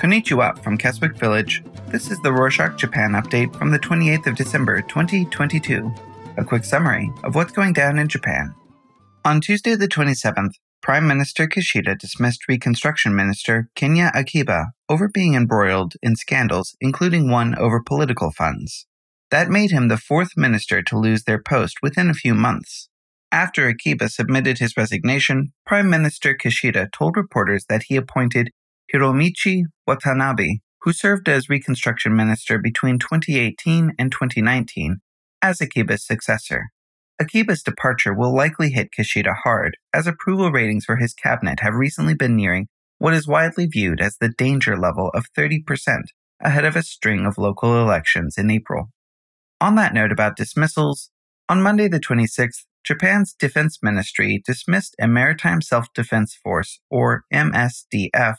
Konnichiwa from Keswick Village. This is the Rorshok Japan update from the 28th of December 2022. A quick summary of what's going down in Japan. On Tuesday the 27th, Prime Minister Kishida dismissed Reconstruction Minister Kinya Akiba over being embroiled in scandals, including one over political funds. That made him the fourth minister to lose their post within a few months. After Akiba submitted his resignation, Prime Minister Kishida told reporters that he appointed Hiromichi Watanabe, who served as Reconstruction Minister between 2018 and 2019, as Akiba's successor. Akiba's departure will likely hit Kishida hard, as approval ratings for his cabinet have recently been nearing what is widely viewed as the danger level of 30% ahead of a string of local elections in April. On that note about dismissals, on Monday the 26th, Japan's Defense Ministry dismissed a Maritime Self Defense Force, or MSDF,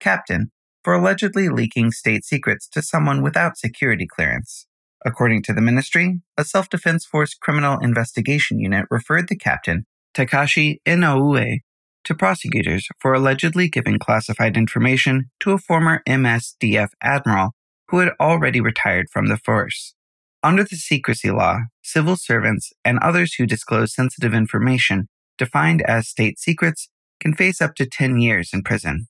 captain for allegedly leaking state secrets to someone without security clearance. According to the ministry, a self defense force criminal investigation unit referred the captain, Takashi Inoue, to prosecutors for allegedly giving classified information to a former MSDF admiral who had already retired from the force. Under the secrecy law, civil servants and others who disclose sensitive information defined as state secrets can face up to 10 years in prison.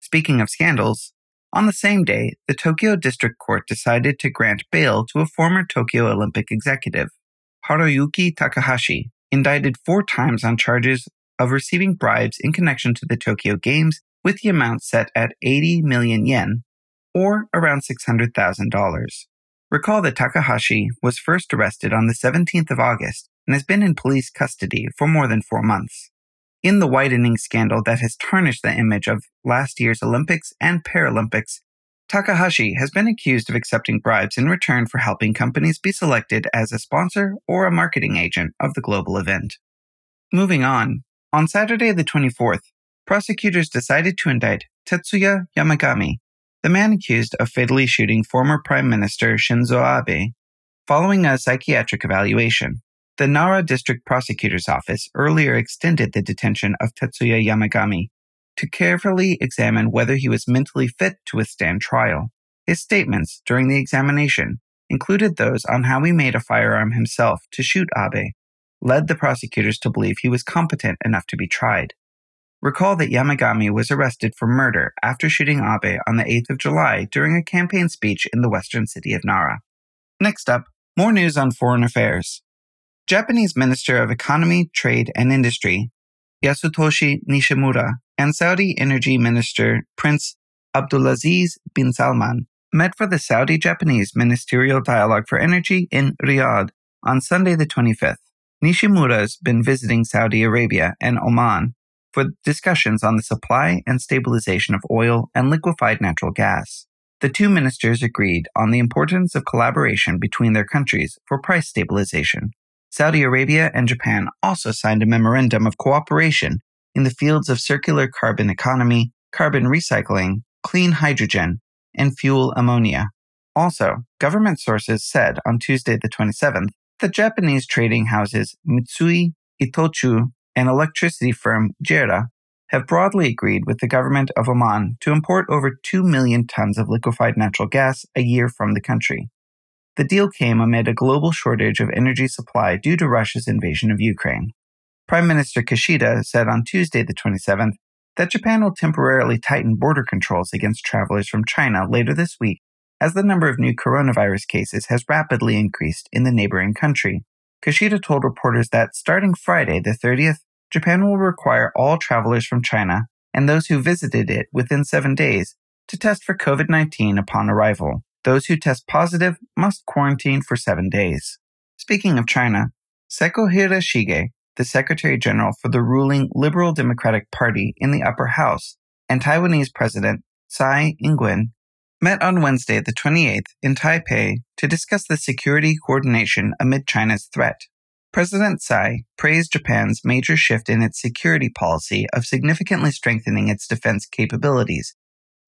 Speaking of scandals, on the same day, the Tokyo District Court decided to grant bail to a former Tokyo Olympic executive, Haruyuki Takahashi, indicted four times on charges of receiving bribes in connection to the Tokyo Games with the amount set at 80 million yen, or around $600,000. Recall that Takahashi was first arrested on the 17th of August and has been in police custody for more than four months in the widening scandal that has tarnished the image of last year's Olympics and Paralympics, Takahashi has been accused of accepting bribes in return for helping companies be selected as a sponsor or a marketing agent of the global event. Moving on, on Saturday the 24th, prosecutors decided to indict Tetsuya Yamagami, the man accused of fatally shooting former Prime Minister Shinzo Abe, following a psychiatric evaluation. The Nara District Prosecutor's Office earlier extended the detention of Tetsuya Yamagami to carefully examine whether he was mentally fit to withstand trial. His statements during the examination included those on how he made a firearm himself to shoot Abe, led the prosecutors to believe he was competent enough to be tried. Recall that Yamagami was arrested for murder after shooting Abe on the 8th of July during a campaign speech in the western city of Nara. Next up, more news on foreign affairs. Japanese Minister of Economy, Trade and Industry, Yasutoshi Nishimura, and Saudi Energy Minister Prince Abdulaziz bin Salman met for the Saudi Japanese Ministerial Dialogue for Energy in Riyadh on Sunday, the 25th. Nishimura's been visiting Saudi Arabia and Oman for discussions on the supply and stabilization of oil and liquefied natural gas. The two ministers agreed on the importance of collaboration between their countries for price stabilization. Saudi Arabia and Japan also signed a memorandum of cooperation in the fields of circular carbon economy, carbon recycling, clean hydrogen, and fuel ammonia. Also, government sources said on Tuesday the 27th that Japanese trading houses Mitsui, Itochu, and electricity firm JERA have broadly agreed with the government of Oman to import over 2 million tons of liquefied natural gas a year from the country. The deal came amid a global shortage of energy supply due to Russia's invasion of Ukraine. Prime Minister Kishida said on Tuesday, the 27th, that Japan will temporarily tighten border controls against travelers from China later this week as the number of new coronavirus cases has rapidly increased in the neighboring country. Kishida told reporters that starting Friday, the 30th, Japan will require all travelers from China and those who visited it within seven days to test for COVID 19 upon arrival. Those who test positive must quarantine for seven days. Speaking of China, Seko Hiroshige, the Secretary General for the ruling Liberal Democratic Party in the upper house, and Taiwanese President Tsai Ing-wen met on Wednesday, the 28th, in Taipei to discuss the security coordination amid China's threat. President Tsai praised Japan's major shift in its security policy of significantly strengthening its defense capabilities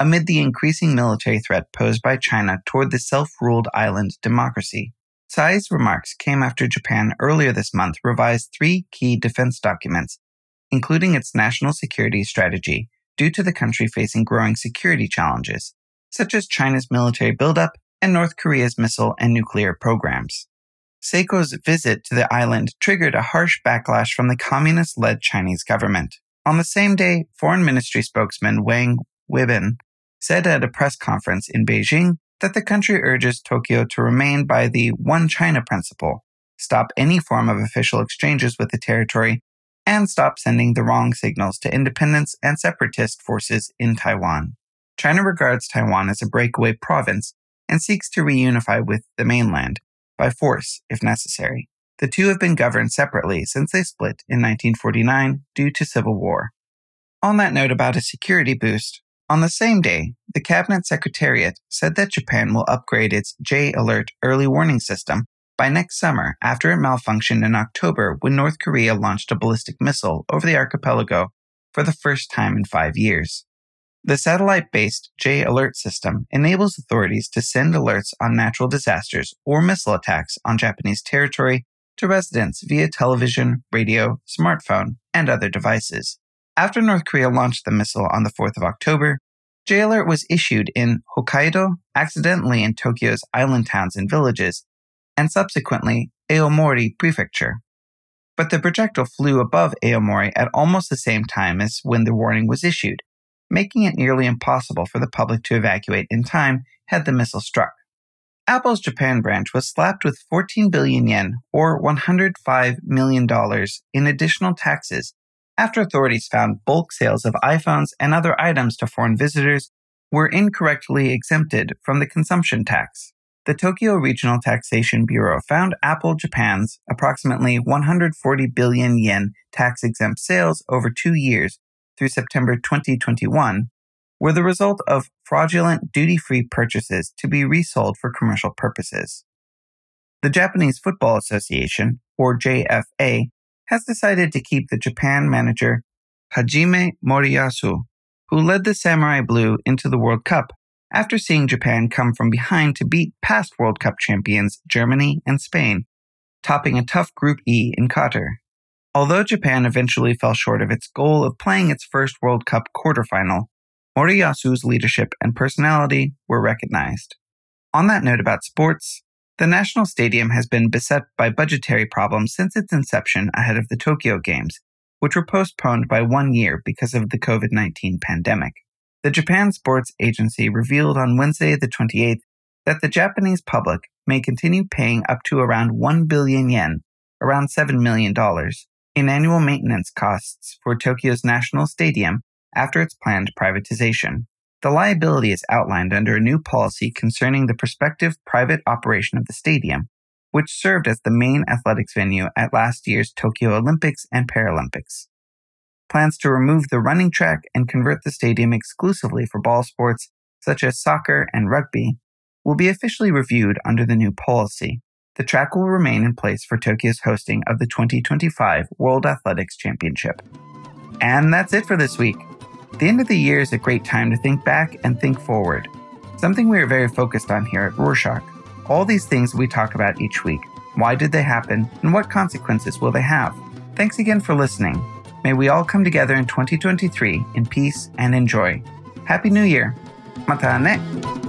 amid the increasing military threat posed by China toward the self ruled island democracy. Tsai's remarks came after Japan earlier this month revised three key defense documents, including its national security strategy, due to the country facing growing security challenges, such as China's military buildup and North Korea's missile and nuclear programs. Seko's visit to the island triggered a harsh backlash from the communist led Chinese government. On the same day, Foreign Ministry spokesman Wang Wenbin said at a press conference in Beijing that the country urges Tokyo to remain by the One China principle, stop any form of official exchanges with the territory, and stop sending the wrong signals to independence and separatist forces in Taiwan. China regards Taiwan as a breakaway province and seeks to reunify with the mainland by force if necessary. The two have been governed separately since they split in 1949 due to civil war. On that note about a security boost, on the same day, the Cabinet Secretariat said that Japan will upgrade its J Alert early warning system by next summer after it malfunctioned in October when North Korea launched a ballistic missile over the archipelago for the first time in five years. The satellite based J Alert system enables authorities to send alerts on natural disasters or missile attacks on Japanese territory to residents via television, radio, smartphone, and other devices. After North Korea launched the missile on the 4th of October, J alert was issued in Hokkaido, accidentally in Tokyo's island towns and villages, and subsequently Aomori Prefecture. But the projectile flew above Aomori at almost the same time as when the warning was issued, making it nearly impossible for the public to evacuate in time had the missile struck. Apple's Japan branch was slapped with 14 billion yen, or $105 million, in additional taxes after authorities found bulk sales of iPhones and other items to foreign visitors were incorrectly exempted from the consumption tax. The Tokyo Regional Taxation Bureau found Apple Japan's approximately 140 billion yen tax exempt sales over two years through September 2021 were the result of fraudulent duty free purchases to be resold for commercial purposes. The Japanese Football Association, or JFA, has decided to keep the Japan manager Hajime Moriyasu, who led the Samurai Blue into the World Cup after seeing Japan come from behind to beat past World Cup champions Germany and Spain, topping a tough Group E in Qatar. Although Japan eventually fell short of its goal of playing its first World Cup quarterfinal, Moriyasu's leadership and personality were recognized. On that note about sports, the National Stadium has been beset by budgetary problems since its inception ahead of the Tokyo Games, which were postponed by one year because of the COVID 19 pandemic. The Japan Sports Agency revealed on Wednesday, the 28th, that the Japanese public may continue paying up to around 1 billion yen, around $7 million, in annual maintenance costs for Tokyo's National Stadium after its planned privatization. The liability is outlined under a new policy concerning the prospective private operation of the stadium, which served as the main athletics venue at last year's Tokyo Olympics and Paralympics. Plans to remove the running track and convert the stadium exclusively for ball sports such as soccer and rugby will be officially reviewed under the new policy. The track will remain in place for Tokyo's hosting of the 2025 World Athletics Championship. And that's it for this week. The end of the year is a great time to think back and think forward, something we are very focused on here at Rorshok. All these things we talk about each week. Why did they happen, and what consequences will they have? Thanks again for listening. May we all come together in 2023 in peace and in joy. Happy New Year! Mata ne!